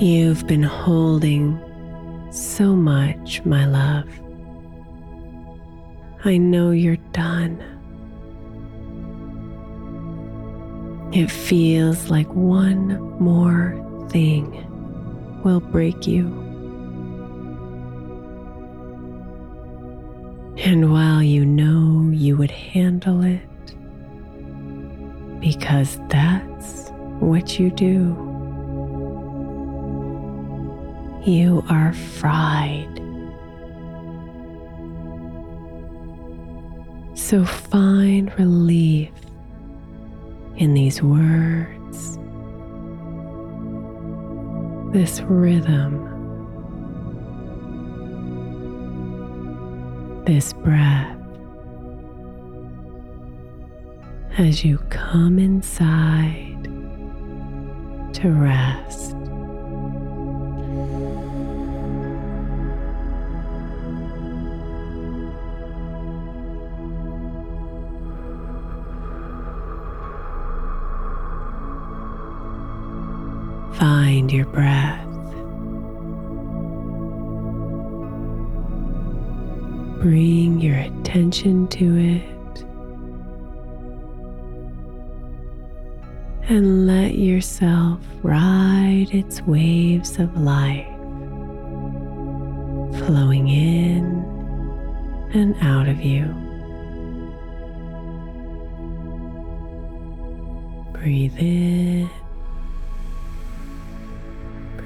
You've been holding so much, my love. I know you're done. It feels like one more thing will break you. And while you know you would handle it, because that's what you do. You are fried. So find relief in these words, this rhythm, this breath as you come inside to rest. Find your breath. Bring your attention to it and let yourself ride its waves of life, flowing in and out of you. Breathe in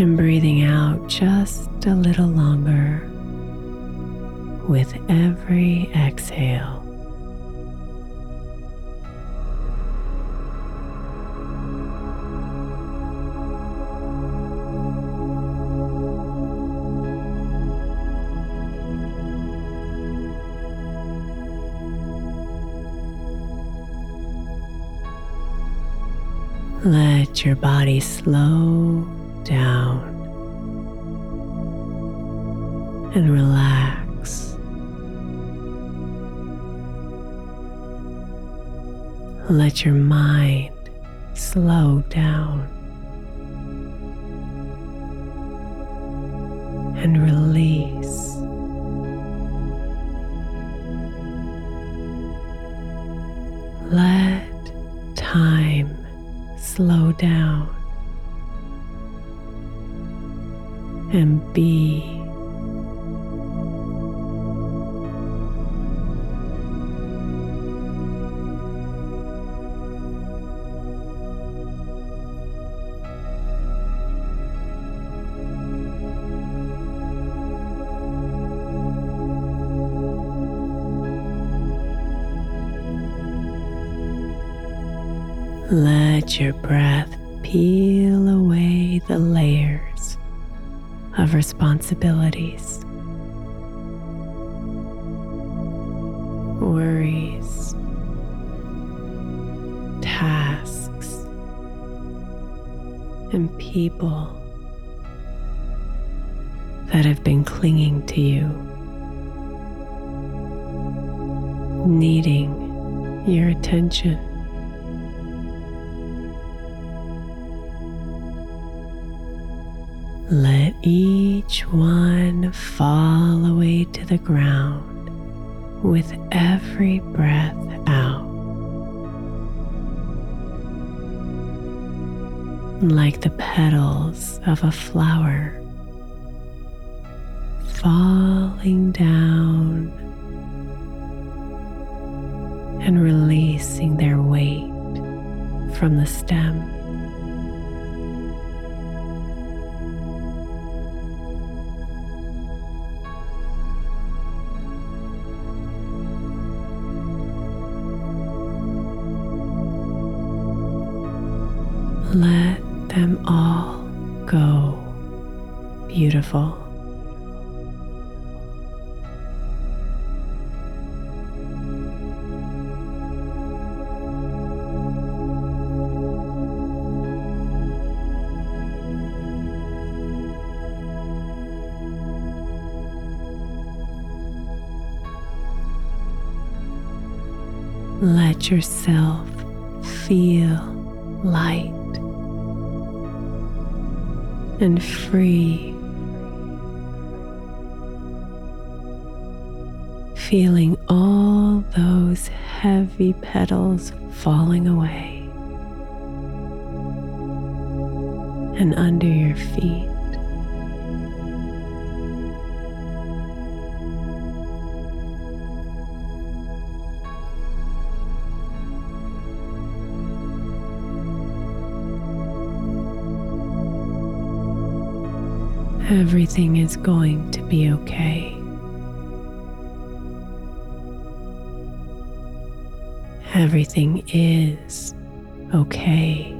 And breathing out just a little longer with every exhale. Let your body slow down and relax. Let your mind slow down and release. Let time slow down be. Let your breath peel away the layers of responsibilities, worries, tasks, and people that have been clinging to you, needing your attention. Let each one fall away to the ground with every breath out. Like the petals of a flower falling down and releasing their weight from the stem. Beautiful. Let yourself feel light and free. Feeling all those heavy petals falling away and under your feet. Everything is going to be okay. Everything is okay.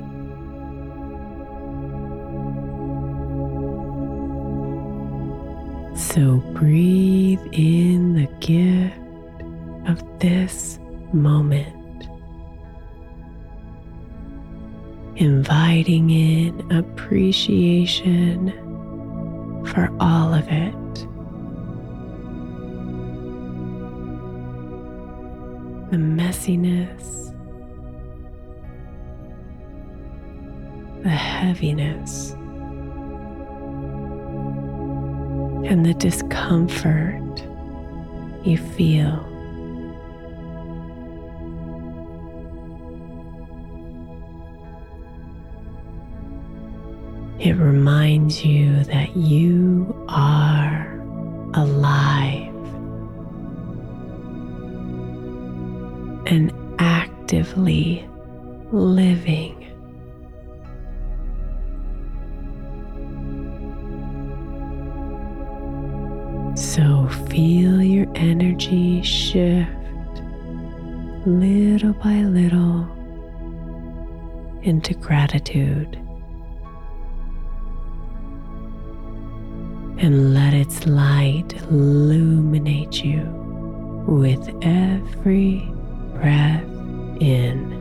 So breathe in the gift of this moment, inviting in appreciation for all of it. The messiness, the heaviness, and the discomfort you feel. It reminds you that you are alive and actively living. So feel your energy shift little by little into gratitude. and let its light illuminate you with every breath in.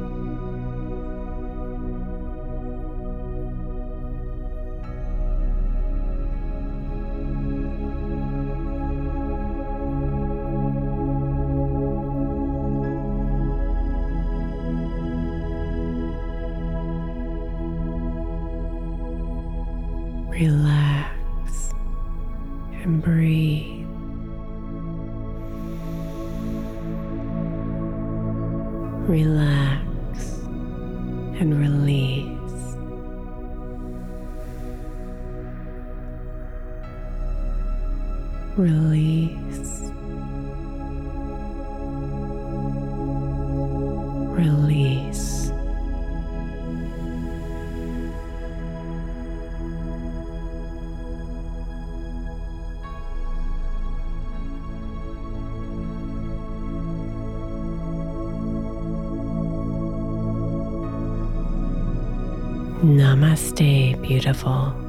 Release. Release. Namaste, beautiful.